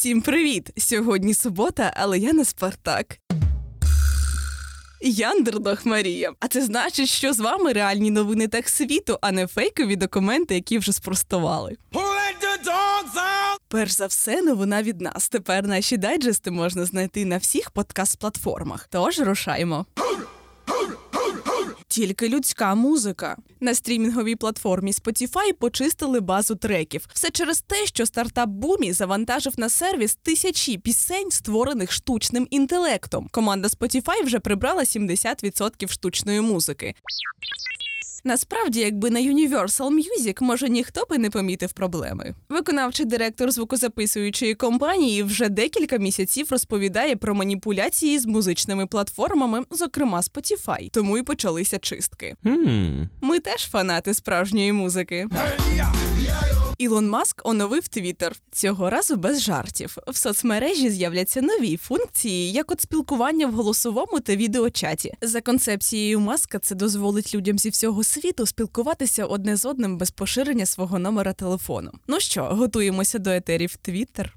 Всім привіт! Сьогодні субота, але я не Спартак. Яндердог Марія. А це значить, що з вами реальні новини так світу, а не фейкові документи, які вже спростували. Перш за все, новина від нас. Тепер наші дайджести можна знайти на всіх подкаст-платформах. Тож рушаймо. Тільки людська музика на стрімінговій платформі Spotify почистили базу треків. Все через те, що стартап Бумі завантажив на сервіс тисячі пісень, створених штучним інтелектом. Команда Spotify вже прибрала 70% штучної музики. Насправді, якби на Universal Music, може ніхто би не помітив проблеми. Виконавчий директор звукозаписуючої компанії вже декілька місяців розповідає про маніпуляції з музичними платформами, зокрема Spotify. Тому й почалися чистки. Hmm. Ми теж фанати справжньої музики. Ілон Маск оновив Твіттер. Цього разу без жартів. В соцмережі з'являться нові функції, як от спілкування в голосовому та відеочаті. За концепцією Маска, це дозволить людям зі всього світу спілкуватися одне з одним без поширення свого номера телефону. Ну що, готуємося до етерів Твіттер?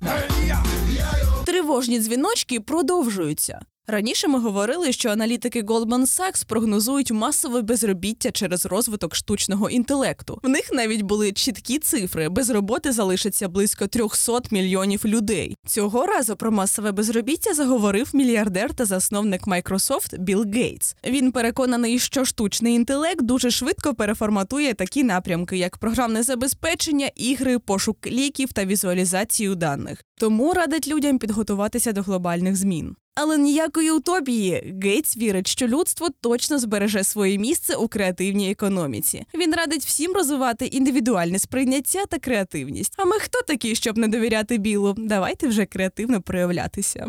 Тривожні дзвіночки продовжуються. Раніше ми говорили, що аналітики Goldman Sachs прогнозують масове безробіття через розвиток штучного інтелекту. В них навіть були чіткі цифри: без роботи залишиться близько 300 мільйонів людей. Цього разу про масове безробіття заговорив мільярдер та засновник Microsoft Білл Гейтс. Він переконаний, що штучний інтелект дуже швидко переформатує такі напрямки, як програмне забезпечення, ігри, пошук ліків та візуалізацію даних. Тому радить людям підготуватися до глобальних змін. Але ніякої утопії Гейтс вірить, що людство точно збереже своє місце у креативній економіці. Він радить всім розвивати індивідуальне сприйняття та креативність. А ми хто такі, щоб не довіряти білу? Давайте вже креативно проявлятися.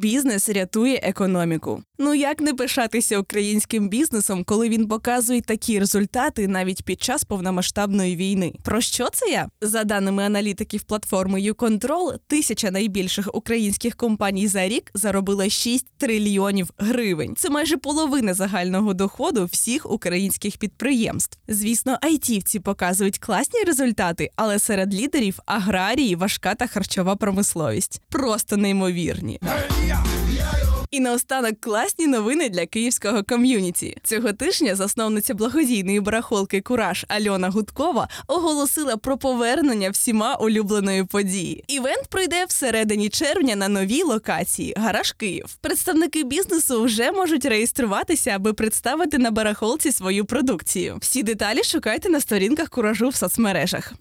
Бізнес рятує економіку. Ну як не пишатися українським бізнесом, коли він показує такі результати навіть під час повномасштабної війни? Про що це я? За даними аналітиків платформи YouControl, тисяча найбільших українських компаній за рік заробила 6 трильйонів гривень. Це майже половина загального доходу всіх українських підприємств. Звісно, айтівці показують класні результати, але серед лідерів аграрії, важка та харчова промисловість. Просто неймовірні. І наостанок класні новини для київського ком'юніті. Цього тижня засновниця благодійної барахолки Кураж Альона Гудкова оголосила про повернення всіма улюбленої події. Івент пройде всередині червня на новій локації Гараж Київ. Представники бізнесу вже можуть реєструватися, аби представити на барахолці свою продукцію. Всі деталі шукайте на сторінках куражу в соцмережах.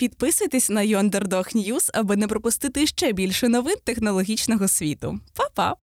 Підписуйтесь на Йондердог News, аби не пропустити ще більше новин технологічного світу. Па-па!